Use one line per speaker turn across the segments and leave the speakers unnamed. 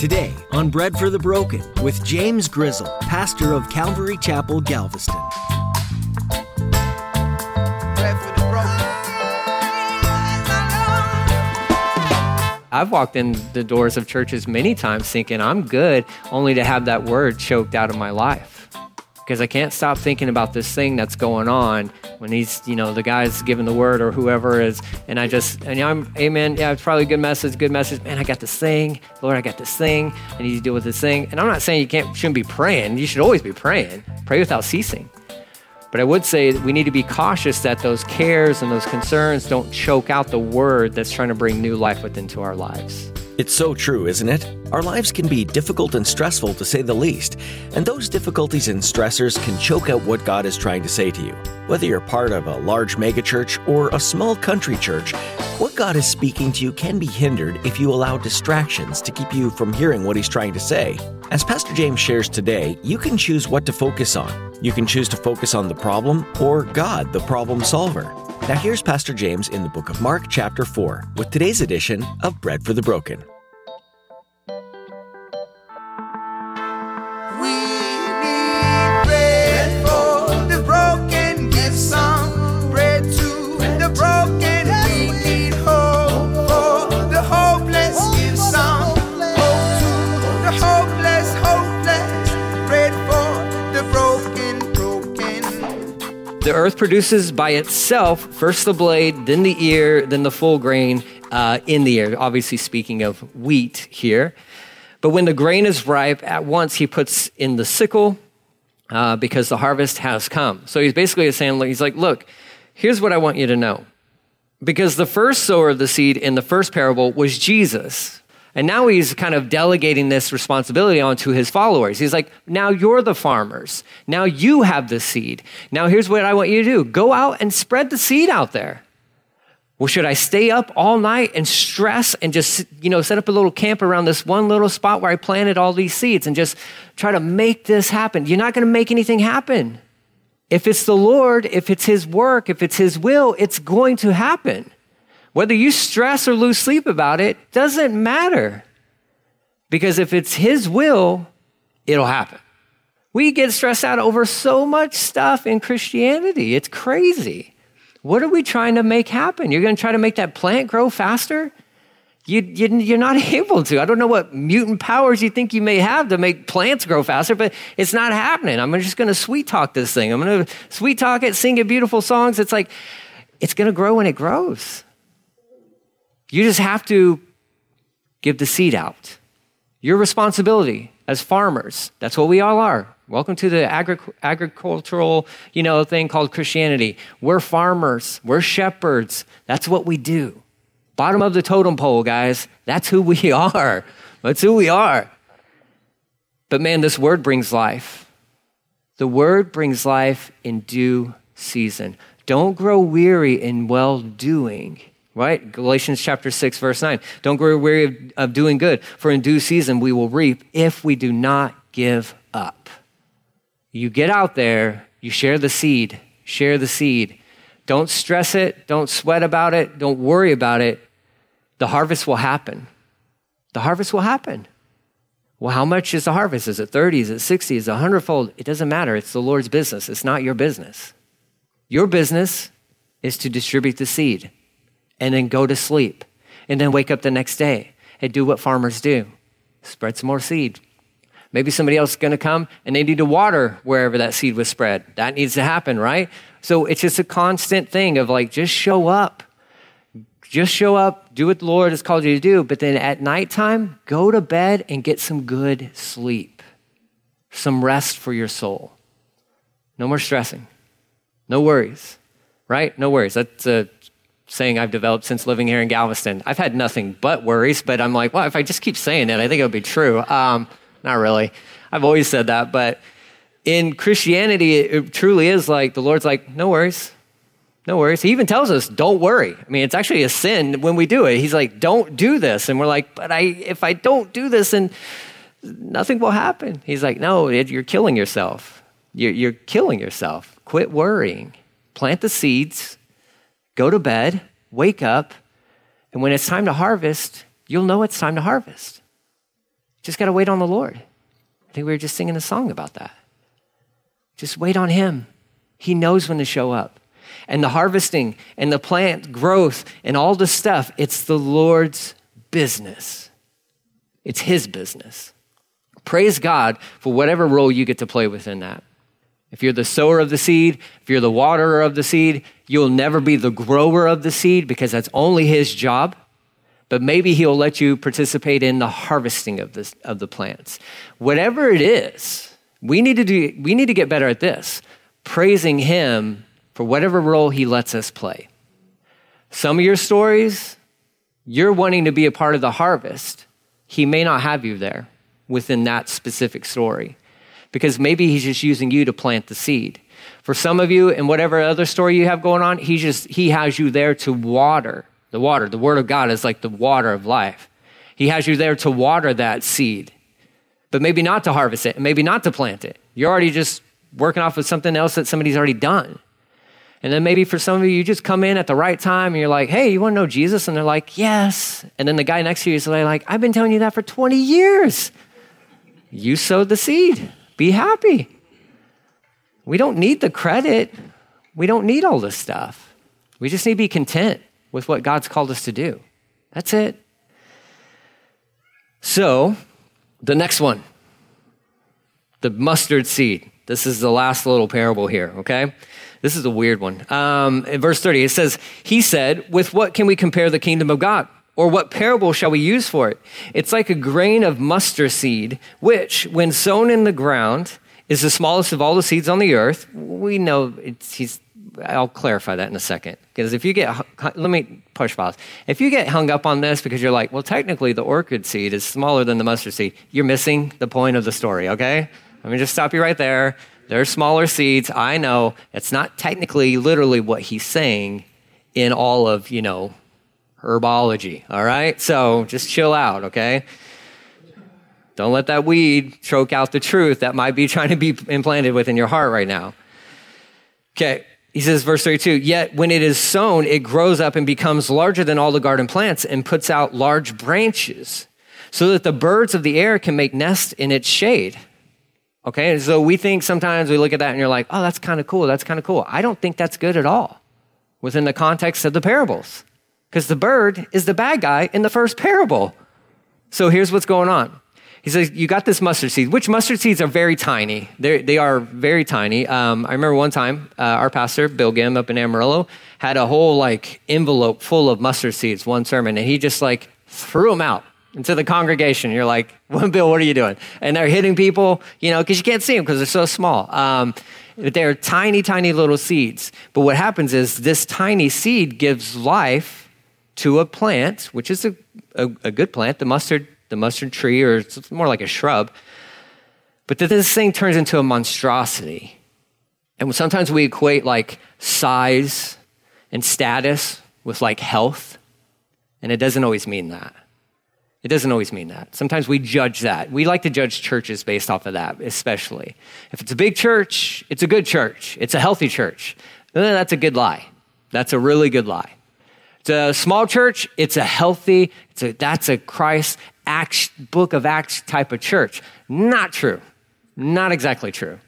Today on Bread for the Broken with James Grizzle, pastor of Calvary Chapel, Galveston.
I've walked in the doors of churches many times thinking I'm good, only to have that word choked out of my life. Because I can't stop thinking about this thing that's going on when he's, you know, the guy's giving the word or whoever is, and I just, and I'm, amen, yeah, it's probably a good message, good message. Man, I got this thing. Lord, I got this thing. I need to deal with this thing. And I'm not saying you can't, shouldn't be praying. You should always be praying. Pray without ceasing. But I would say we need to be cautious that those cares and those concerns don't choke out the word that's trying to bring new life within to our lives.
It's so true, isn't it? Our lives can be difficult and stressful to say the least, and those difficulties and stressors can choke out what God is trying to say to you. Whether you're part of a large megachurch or a small country church, what God is speaking to you can be hindered if you allow distractions to keep you from hearing what He's trying to say. As Pastor James shares today, you can choose what to focus on. You can choose to focus on the problem or God, the problem solver. Now, here's Pastor James in the book of Mark, chapter 4, with today's edition of Bread for the Broken.
The earth produces by itself first the blade, then the ear, then the full grain uh, in the ear. Obviously, speaking of wheat here. But when the grain is ripe, at once he puts in the sickle uh, because the harvest has come. So he's basically saying, he's like, look, here's what I want you to know. Because the first sower of the seed in the first parable was Jesus. And now he's kind of delegating this responsibility onto his followers. He's like, now you're the farmers. Now you have the seed. Now here's what I want you to do go out and spread the seed out there. Well, should I stay up all night and stress and just, you know, set up a little camp around this one little spot where I planted all these seeds and just try to make this happen? You're not going to make anything happen. If it's the Lord, if it's His work, if it's His will, it's going to happen. Whether you stress or lose sleep about it doesn't matter. Because if it's His will, it'll happen. We get stressed out over so much stuff in Christianity. It's crazy. What are we trying to make happen? You're going to try to make that plant grow faster? You, you, are not able to. I don't know what mutant powers you think you may have to make plants grow faster, but it's not happening. I'm just going to sweet talk this thing. I'm going to sweet talk it, sing it beautiful songs. It's like, it's going to grow when it grows. You just have to give the seed out. Your responsibility as farmers, that's what we all are. Welcome to the agri- agricultural, you know, thing called Christianity. We're farmers, we're shepherds. That's what we do. Bottom of the totem pole, guys. That's who we are. That's who we are. But man, this word brings life. The word brings life in due season. Don't grow weary in well doing right? Galatians chapter 6, verse 9. Don't grow weary of, of, doing good, for in due season we will reap if we do not give up. You get out there, you share the seed, share the seed. Don't stress it, don't sweat about it, don't worry about it. The harvest will happen. The harvest will happen. Well, how much is the harvest? Is it 30? Is it 60? Is it 100 fold? It doesn't matter. It's the Lord's business. It's not your business. Your business is to distribute the seed and then go to sleep and then wake up the next day and do what farmers do spread some more seed. Maybe somebody else is going to come and they need to water wherever that seed was spread. That needs to happen, right? So it's just a constant thing of like, just show up. Just show up, do what the Lord has called you to do, but then at nighttime, go to bed and get some good sleep, some rest for your soul. No more stressing, no worries, right? No worries. That's a saying I've developed since living here in Galveston. I've had nothing but worries, but I'm like, well, if I just keep saying it, I think it'll be true. Um, not really. I've always said that, but in Christianity, it truly is like the Lord's like, no worries. No worries. He even tells us, don't worry. I mean, it's actually a sin when we do it. He's like, don't do this. And we're like, but I, if I don't do this, and nothing will happen. He's like, no, you're killing yourself. You're, you're killing yourself. Quit worrying. Plant the seeds go to bed, wake up, and when it's time to harvest, you'll know it's time to harvest. Just got to wait on the Lord. I think we were just singing a song about that. Just wait on Him. He knows when to show up. And the harvesting and the plant growth and all the stuff, it's the Lord's business. It's His business. Praise God for whatever role you get to play within that. If you're the sower of the seed, if you're the waterer of the seed, you'll never be the grower of the seed because that's only his job. But maybe he'll let you participate in the harvesting of, this, of the plants. Whatever it is, we need, to do, we need to get better at this praising him for whatever role he lets us play. Some of your stories, you're wanting to be a part of the harvest. He may not have you there within that specific story because maybe he's just using you to plant the seed. For some of you, and whatever other story you have going on, he just he has you there to water the water. The word of God is like the water of life. He has you there to water that seed, but maybe not to harvest it, maybe not to plant it. You're already just working off of something else that somebody's already done. And then maybe for some of you, you just come in at the right time and you're like, hey, you want to know Jesus? And they're like, yes. And then the guy next to you is like, I've been telling you that for 20 years. You sowed the seed. Be happy. We don't need the credit. We don't need all this stuff. We just need to be content with what God's called us to do. That's it. So, the next one the mustard seed. This is the last little parable here, okay? This is a weird one. Um, in verse 30, it says, He said, With what can we compare the kingdom of God? Or what parable shall we use for it? It's like a grain of mustard seed, which, when sown in the ground, is the smallest of all the seeds on the earth. We know it's, he's, I'll clarify that in a second. Because if you get, let me push pause. If you get hung up on this because you're like, well, technically the orchid seed is smaller than the mustard seed, you're missing the point of the story, okay? Let me just stop you right there. They're smaller seeds. I know it's not technically, literally what he's saying in all of, you know, herbology, all right? So just chill out, okay? Don't let that weed choke out the truth that might be trying to be implanted within your heart right now. Okay, he says, verse 32 Yet when it is sown, it grows up and becomes larger than all the garden plants and puts out large branches so that the birds of the air can make nests in its shade. Okay, so we think sometimes we look at that and you're like, oh, that's kind of cool. That's kind of cool. I don't think that's good at all within the context of the parables because the bird is the bad guy in the first parable. So here's what's going on. He says, You got this mustard seed, which mustard seeds are very tiny. They're, they are very tiny. Um, I remember one time, uh, our pastor, Bill Gim, up in Amarillo, had a whole like envelope full of mustard seeds, one sermon, and he just like threw them out into the congregation. You're like, well, Bill, what are you doing? And they're hitting people, you know, because you can't see them because they're so small. Um, they're tiny, tiny little seeds. But what happens is this tiny seed gives life to a plant, which is a, a, a good plant, the mustard, the mustard tree, or it's more like a shrub. But that this thing turns into a monstrosity. And sometimes we equate like size and status with like health, and it doesn't always mean that. It doesn't always mean that. Sometimes we judge that. We like to judge churches based off of that, especially. If it's a big church, it's a good church, it's a healthy church. That's a good lie. That's a really good lie. It's a small church, it's a healthy, it's a, that's a Christ Acts, book of Acts type of church. Not true. Not exactly true.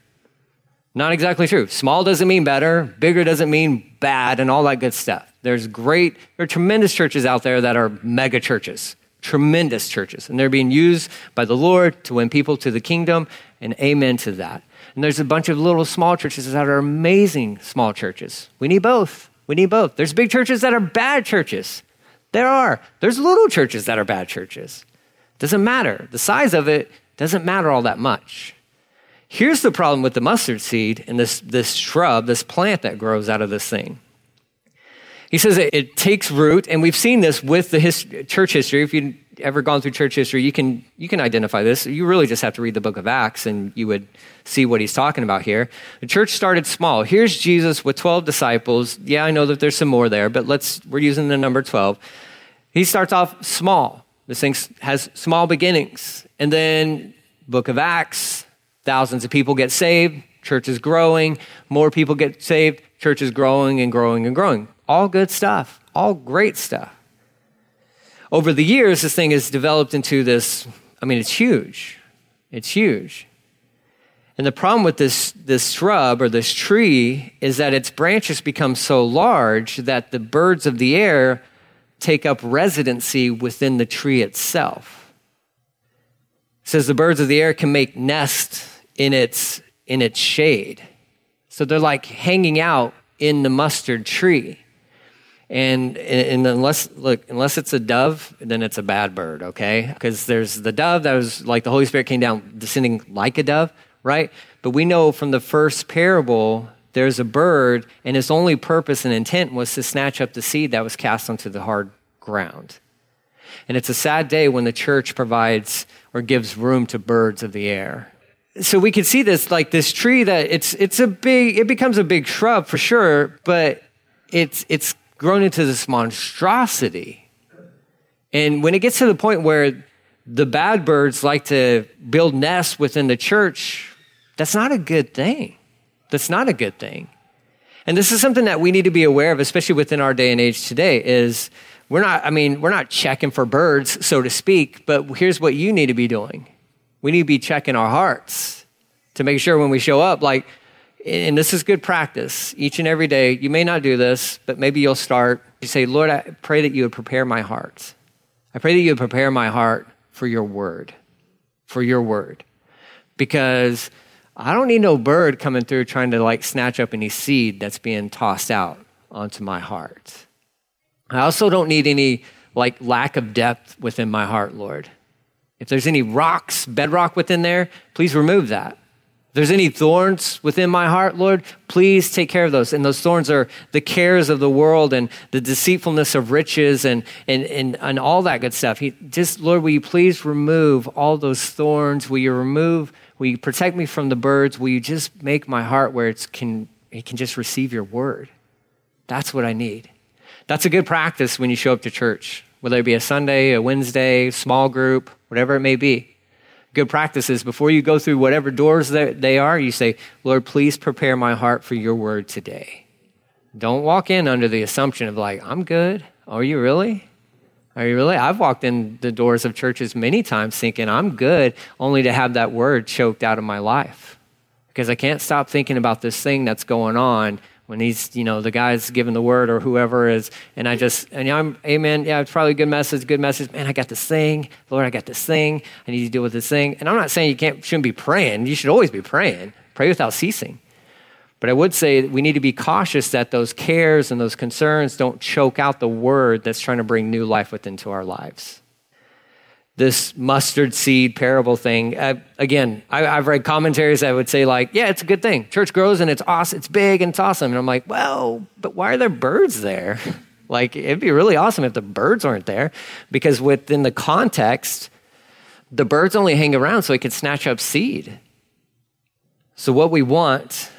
Not exactly true. Small doesn't mean better, bigger doesn't mean bad, and all that good stuff. There's great, there are tremendous churches out there that are mega churches, tremendous churches, and they're being used by the Lord to win people to the kingdom, and amen to that. And there's a bunch of little small churches that are amazing small churches. We need both. We need both. There's big churches that are bad churches. There are. There's little churches that are bad churches. Doesn't matter. The size of it doesn't matter all that much. Here's the problem with the mustard seed and this, this shrub, this plant that grows out of this thing. He says it, it takes root, and we've seen this with the his, church history. If you've ever gone through church history, you can, you can identify this. You really just have to read the book of Acts, and you would see what he's talking about here. The church started small. Here's Jesus with 12 disciples. Yeah, I know that there's some more there, but let's, we're using the number 12. He starts off small. This thing has small beginnings. And then, book of Acts, thousands of people get saved, church is growing, more people get saved, church is growing and growing and growing. All good stuff, all great stuff. Over the years, this thing has developed into this I mean, it's huge. It's huge. And the problem with this, this shrub or this tree is that its branches become so large that the birds of the air take up residency within the tree itself. It says the birds of the air can make nests in its, in its shade. So they're like hanging out in the mustard tree. And, and unless look unless it's a dove then it's a bad bird okay? Because there's the dove that was like the holy spirit came down descending like a dove right? But we know from the first parable there's a bird and its only purpose and intent was to snatch up the seed that was cast onto the hard ground. And it's a sad day when the church provides or gives room to birds of the air. So we can see this like this tree that it's it's a big it becomes a big shrub for sure but it's it's grown into this monstrosity. And when it gets to the point where the bad birds like to build nests within the church, that's not a good thing. That's not a good thing. And this is something that we need to be aware of, especially within our day and age today, is we're not, I mean, we're not checking for birds, so to speak, but here's what you need to be doing. We need to be checking our hearts to make sure when we show up, like, and this is good practice each and every day. You may not do this, but maybe you'll start. You say, Lord, I pray that you would prepare my heart. I pray that you would prepare my heart for your word, for your word. Because I don't need no bird coming through trying to like snatch up any seed that's being tossed out onto my heart. I also don't need any like lack of depth within my heart, Lord. If there's any rocks, bedrock within there, please remove that. If there's any thorns within my heart, Lord, please take care of those. And those thorns are the cares of the world and the deceitfulness of riches and, and, and, and all that good stuff. He, just, Lord, will you please remove all those thorns? Will you remove, will you protect me from the birds? Will you just make my heart where it can, it can just receive your word? That's what I need. That's a good practice when you show up to church, whether it be a Sunday, a Wednesday, small group, whatever it may be good practices before you go through whatever doors they are you say lord please prepare my heart for your word today. Don't walk in under the assumption of like i'm good. Are you really? Are you really? I've walked in the doors of churches many times thinking i'm good only to have that word choked out of my life because i can't stop thinking about this thing that's going on when he's, you know, the guy's giving the word or whoever is, and I just, and I'm, amen, yeah, it's probably a good message, good message. Man, I got this thing. Lord, I got this thing. I need to deal with this thing. And I'm not saying you can't, shouldn't be praying. You should always be praying. Pray without ceasing. But I would say we need to be cautious that those cares and those concerns don't choke out the word that's trying to bring new life within to our lives this mustard seed parable thing. Again, I, have read commentaries that would say like, yeah, it's a good thing. Church grows and it's awesome, it's big and it's awesome. And I'm like, well, but why are there birds there? like, it'd be really awesome if the birds weren't there, because within the context, the birds only hang around so it can snatch up seed. So what we want,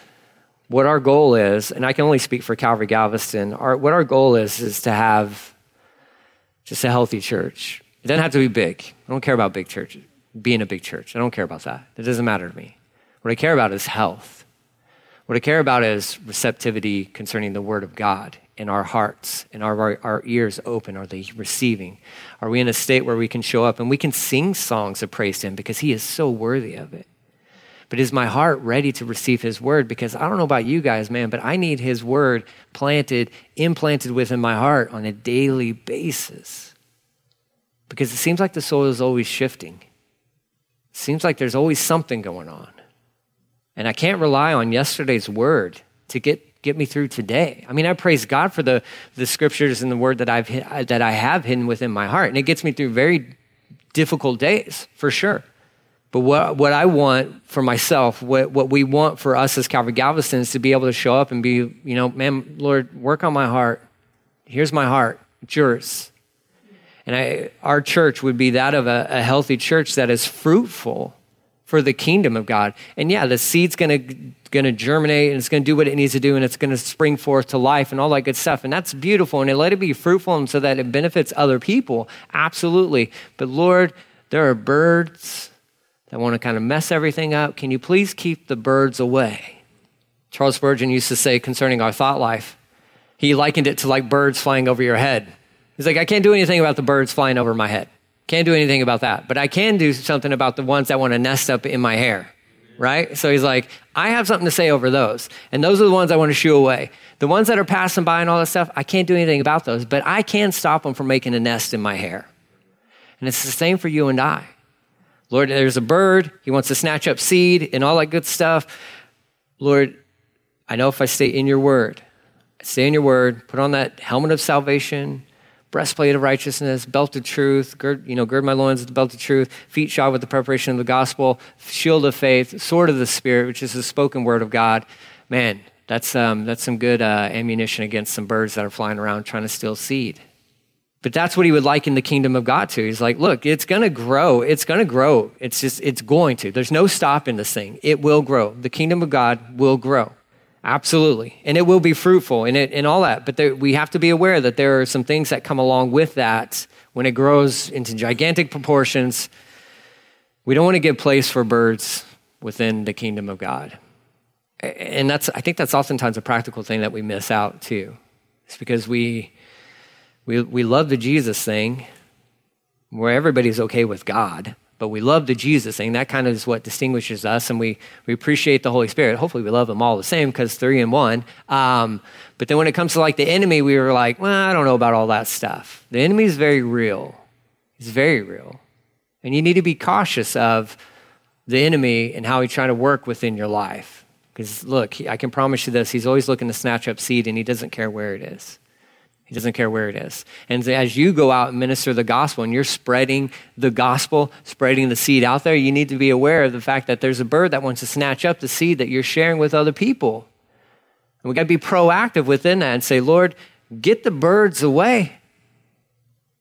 what our goal is, and I can only speak for Calvary Galveston. Our, what our goal is is to have just a healthy church it doesn't have to be big. I don't care about big churches, being a big church. I don't care about that. It doesn't matter to me. What I care about is health. What I care about is receptivity concerning the Word of God in our hearts and our, our ears open? Are they receiving? Are we in a state where we can show up and we can sing songs of praise to Him because He is so worthy of it? But is my heart ready to receive His Word? Because I don't know about you guys, man, but I need His Word planted, implanted within my heart on a daily basis because it seems like the soil is always shifting. It seems like there's always something going on. And I can't rely on yesterday's word to get, get me through today. I mean, I praise God for the, the scriptures and the word that, I've, that I have hidden within my heart. And it gets me through very difficult days, for sure. But what, what I want for myself, what, what we want for us as Calvary Galveston is to be able to show up and be, you know, man, Lord, work on my heart. Here's my heart. It's yours. And I, our church would be that of a, a healthy church that is fruitful for the kingdom of God. And yeah, the seed's gonna gonna germinate and it's gonna do what it needs to do and it's gonna spring forth to life and all that good stuff. And that's beautiful. And let it be fruitful and so that it benefits other people. Absolutely. But Lord, there are birds that want to kind of mess everything up. Can you please keep the birds away? Charles Spurgeon used to say concerning our thought life, he likened it to like birds flying over your head. He's like, I can't do anything about the birds flying over my head. Can't do anything about that. But I can do something about the ones that want to nest up in my hair, right? So he's like, I have something to say over those. And those are the ones I want to shoo away. The ones that are passing by and all that stuff, I can't do anything about those, but I can stop them from making a nest in my hair. And it's the same for you and I. Lord, there's a bird. He wants to snatch up seed and all that good stuff. Lord, I know if I stay in your word, stay in your word, put on that helmet of salvation, breastplate of righteousness, belt of truth, gird, you know, gird my loins with the belt of truth, feet shod with the preparation of the gospel, shield of faith, sword of the spirit, which is the spoken word of God. Man, that's, um, that's some good uh, ammunition against some birds that are flying around trying to steal seed. But that's what he would liken the kingdom of God to. He's like, look, it's going to grow. It's going to grow. It's just, it's going to. There's no stop in this thing. It will grow. The kingdom of God will grow. Absolutely. And it will be fruitful and, it, and all that. But there, we have to be aware that there are some things that come along with that when it grows into gigantic proportions. We don't want to give place for birds within the kingdom of God. And that's, I think that's oftentimes a practical thing that we miss out too. It's because we, we, we love the Jesus thing where everybody's okay with God but we love the Jesus thing. That kind of is what distinguishes us, and we, we appreciate the Holy Spirit. Hopefully, we love them all the same because three in one. Um, but then when it comes to like the enemy, we were like, well, I don't know about all that stuff. The enemy is very real. He's very real. And you need to be cautious of the enemy and how he's trying to work within your life. Because look, I can promise you this he's always looking to snatch up seed, and he doesn't care where it is. He doesn't care where it is. And as you go out and minister the gospel and you're spreading the gospel, spreading the seed out there, you need to be aware of the fact that there's a bird that wants to snatch up the seed that you're sharing with other people. And we got to be proactive within that and say, Lord, get the birds away.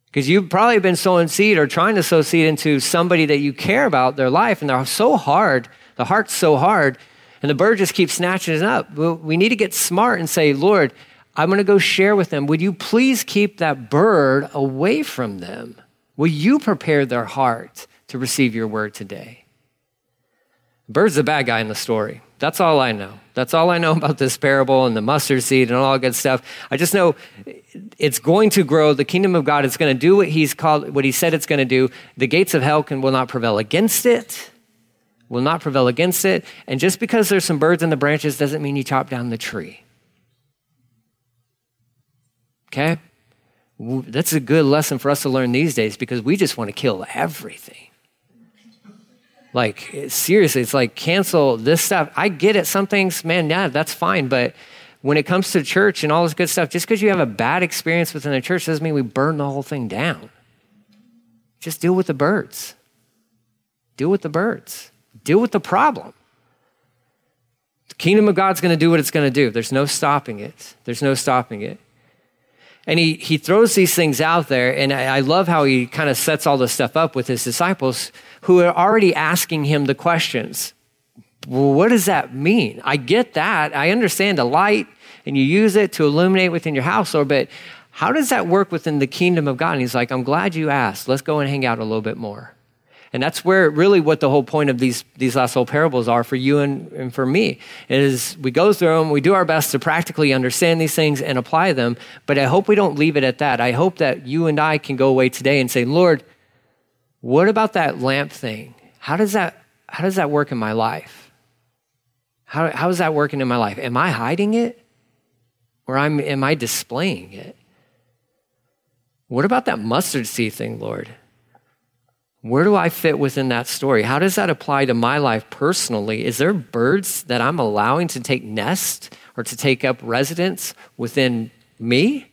Because you've probably been sowing seed or trying to sow seed into somebody that you care about their life, and they're so hard, the heart's so hard, and the bird just keeps snatching it up. We need to get smart and say, Lord, I'm going to go share with them. Would you please keep that bird away from them? Will you prepare their heart to receive your word today? Bird's the bad guy in the story. That's all I know. That's all I know about this parable and the mustard seed and all that good stuff. I just know it's going to grow. The kingdom of God is going to do what he's called, what he said it's going to do. The gates of hell can, will not prevail against it. Will not prevail against it. And just because there's some birds in the branches doesn't mean you chop down the tree. Okay? That's a good lesson for us to learn these days because we just want to kill everything. Like, seriously, it's like cancel this stuff. I get it. Some things, man, yeah, that's fine. But when it comes to church and all this good stuff, just because you have a bad experience within the church doesn't mean we burn the whole thing down. Just deal with the birds. Deal with the birds. Deal with the problem. The kingdom of God's going to do what it's going to do. There's no stopping it. There's no stopping it. And he, he throws these things out there, and I, I love how he kind of sets all this stuff up with his disciples who are already asking him the questions. Well, what does that mean? I get that. I understand a light, and you use it to illuminate within your house, household, but how does that work within the kingdom of God? And he's like, I'm glad you asked. Let's go and hang out a little bit more. And that's where really what the whole point of these, these last whole parables are for you and, and for me is we go through them, we do our best to practically understand these things and apply them. But I hope we don't leave it at that. I hope that you and I can go away today and say, Lord, what about that lamp thing? How does that, how does that work in my life? How, how is that working in my life? Am I hiding it? Or I'm, am I displaying it? What about that mustard seed thing, Lord? Where do I fit within that story? How does that apply to my life personally? Is there birds that I'm allowing to take nest or to take up residence within me?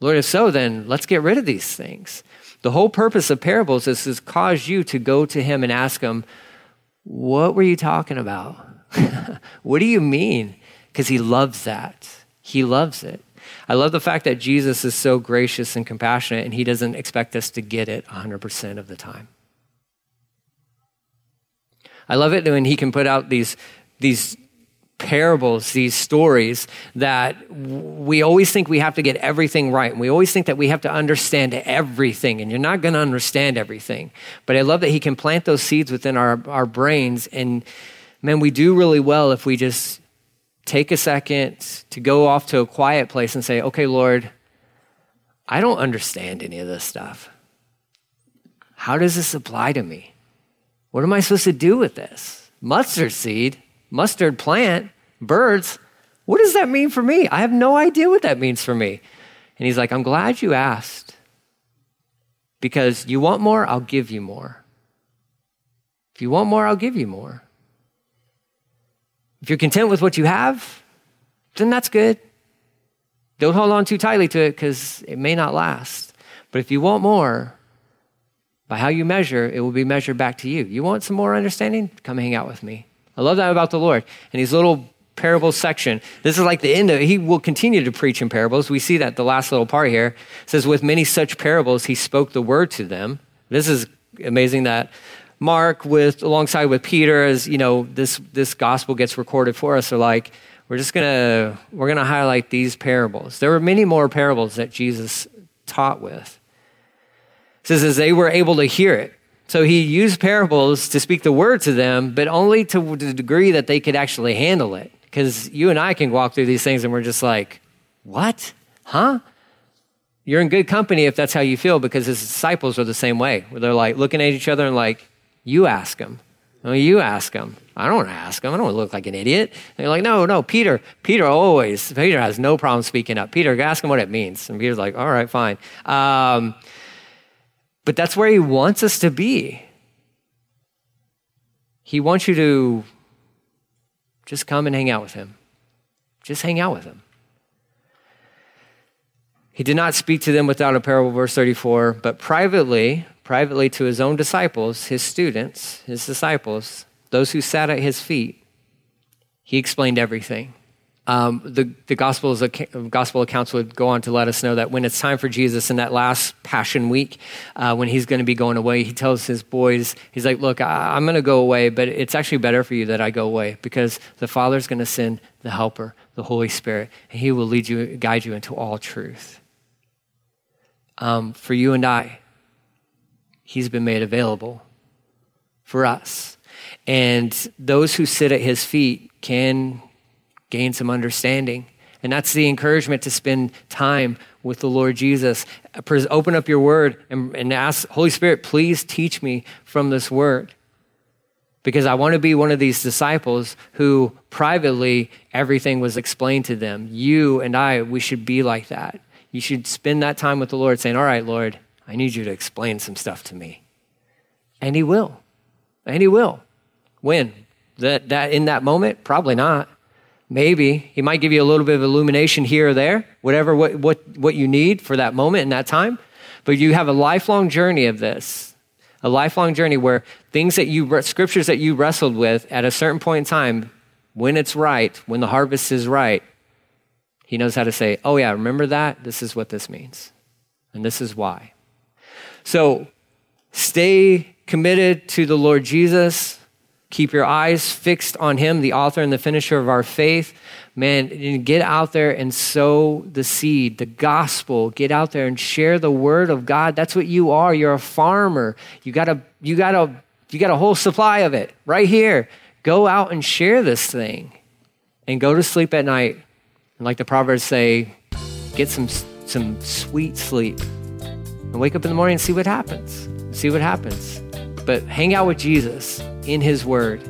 Lord, if so, then let's get rid of these things. The whole purpose of parables is to cause you to go to him and ask him, What were you talking about? what do you mean? Because he loves that. He loves it. I love the fact that Jesus is so gracious and compassionate, and he doesn't expect us to get it 100% of the time. I love it when he can put out these, these parables, these stories that we always think we have to get everything right. And we always think that we have to understand everything, and you're not going to understand everything. But I love that he can plant those seeds within our, our brains. And man, we do really well if we just take a second to go off to a quiet place and say, okay, Lord, I don't understand any of this stuff. how does this apply to me? What am I supposed to do with this? Mustard seed, mustard plant, birds. What does that mean for me? I have no idea what that means for me. And he's like, I'm glad you asked because you want more, I'll give you more. If you want more, I'll give you more. If you're content with what you have, then that's good. Don't hold on too tightly to it because it may not last. But if you want more, by how you measure, it will be measured back to you. You want some more understanding? Come hang out with me. I love that about the Lord. And these little parable section, this is like the end of it. He will continue to preach in parables. We see that the last little part here says, with many such parables, he spoke the word to them. This is amazing that Mark with alongside with Peter as you know this this gospel gets recorded for us are like we're just gonna we're gonna highlight these parables. There were many more parables that Jesus taught with. It says as they were able to hear it. So he used parables to speak the word to them, but only to the degree that they could actually handle it. Because you and I can walk through these things and we're just like, what? Huh? You're in good company if that's how you feel because his disciples are the same way, where they're like looking at each other and like, you ask him. No, you ask him. I don't want to ask him. I don't want to look like an idiot. And they're like, no, no, Peter. Peter always, Peter has no problem speaking up. Peter, ask him what it means. And Peter's like, all right, fine. Um, but that's where he wants us to be. He wants you to just come and hang out with him. Just hang out with him. He did not speak to them without a parable, verse 34, but privately, privately to his own disciples, his students, his disciples, those who sat at his feet, he explained everything. Um, the, the gospels, gospel accounts would go on to let us know that when it's time for Jesus in that last Passion Week, uh, when he's going to be going away, he tells his boys, he's like, Look, I, I'm going to go away, but it's actually better for you that I go away because the Father's going to send the Helper, the Holy Spirit, and he will lead you, guide you into all truth. Um, for you and I, he's been made available for us. And those who sit at his feet can gain some understanding. And that's the encouragement to spend time with the Lord Jesus. Open up your word and, and ask, Holy Spirit, please teach me from this word. Because I want to be one of these disciples who privately everything was explained to them. You and I, we should be like that. You should spend that time with the Lord saying, All right, Lord, I need you to explain some stuff to me. And he will. And he will. When? That, that in that moment? Probably not. Maybe. He might give you a little bit of illumination here or there, whatever what, what, what you need for that moment and that time. But you have a lifelong journey of this, a lifelong journey where things that you, scriptures that you wrestled with at a certain point in time, when it's right, when the harvest is right, he knows how to say, oh yeah, remember that? This is what this means. And this is why. So stay committed to the Lord Jesus. Keep your eyes fixed on Him, the author and the finisher of our faith. Man, and get out there and sow the seed, the gospel. Get out there and share the word of God. That's what you are. You're a farmer. You got a, you got a, you got a whole supply of it right here. Go out and share this thing and go to sleep at night. And like the Proverbs say, get some, some sweet sleep and wake up in the morning and see what happens. See what happens. But hang out with Jesus in His Word.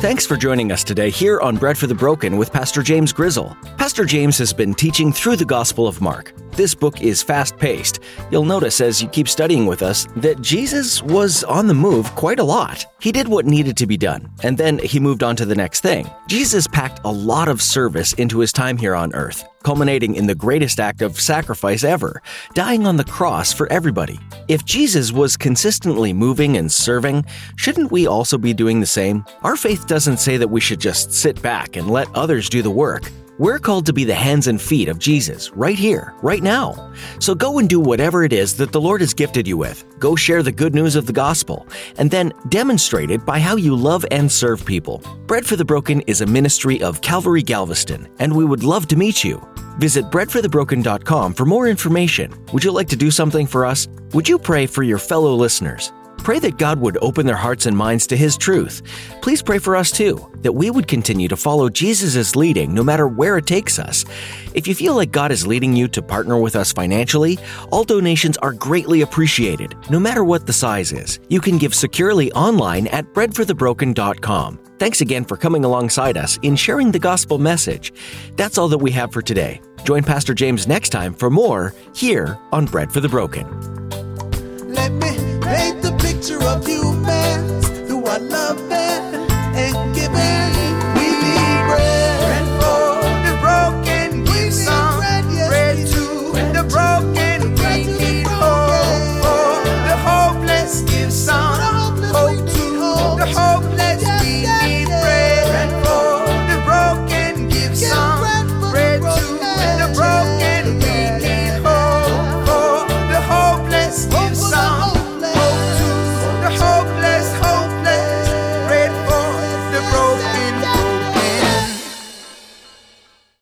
Thanks for joining us today here on Bread for the Broken with Pastor James Grizzle. Pastor James has been teaching through the Gospel of Mark. This book is fast paced. You'll notice as you keep studying with us that Jesus was on the move quite a lot. He did what needed to be done, and then he moved on to the next thing. Jesus packed a lot of service into his time here on earth, culminating in the greatest act of sacrifice ever, dying on the cross for everybody. If Jesus was consistently moving and serving, shouldn't we also be doing the same? Our faith doesn't say that we should just sit back and let others do the work. We're called to be the hands and feet of Jesus right here, right now. So go and do whatever it is that the Lord has gifted you with. Go share the good news of the gospel, and then demonstrate it by how you love and serve people. Bread for the Broken is a ministry of Calvary Galveston, and we would love to meet you. Visit breadforthebroken.com for more information. Would you like to do something for us? Would you pray for your fellow listeners? Pray that God would open their hearts and minds to His truth. Please pray for us too, that we would continue to follow Jesus' leading no matter where it takes us. If you feel like God is leading you to partner with us financially, all donations are greatly appreciated, no matter what the size is. You can give securely online at breadforthebroken.com. Thanks again for coming alongside us in sharing the gospel message. That's all that we have for today. Join Pastor James next time for more here on Bread for the Broken.
Picture of you, man.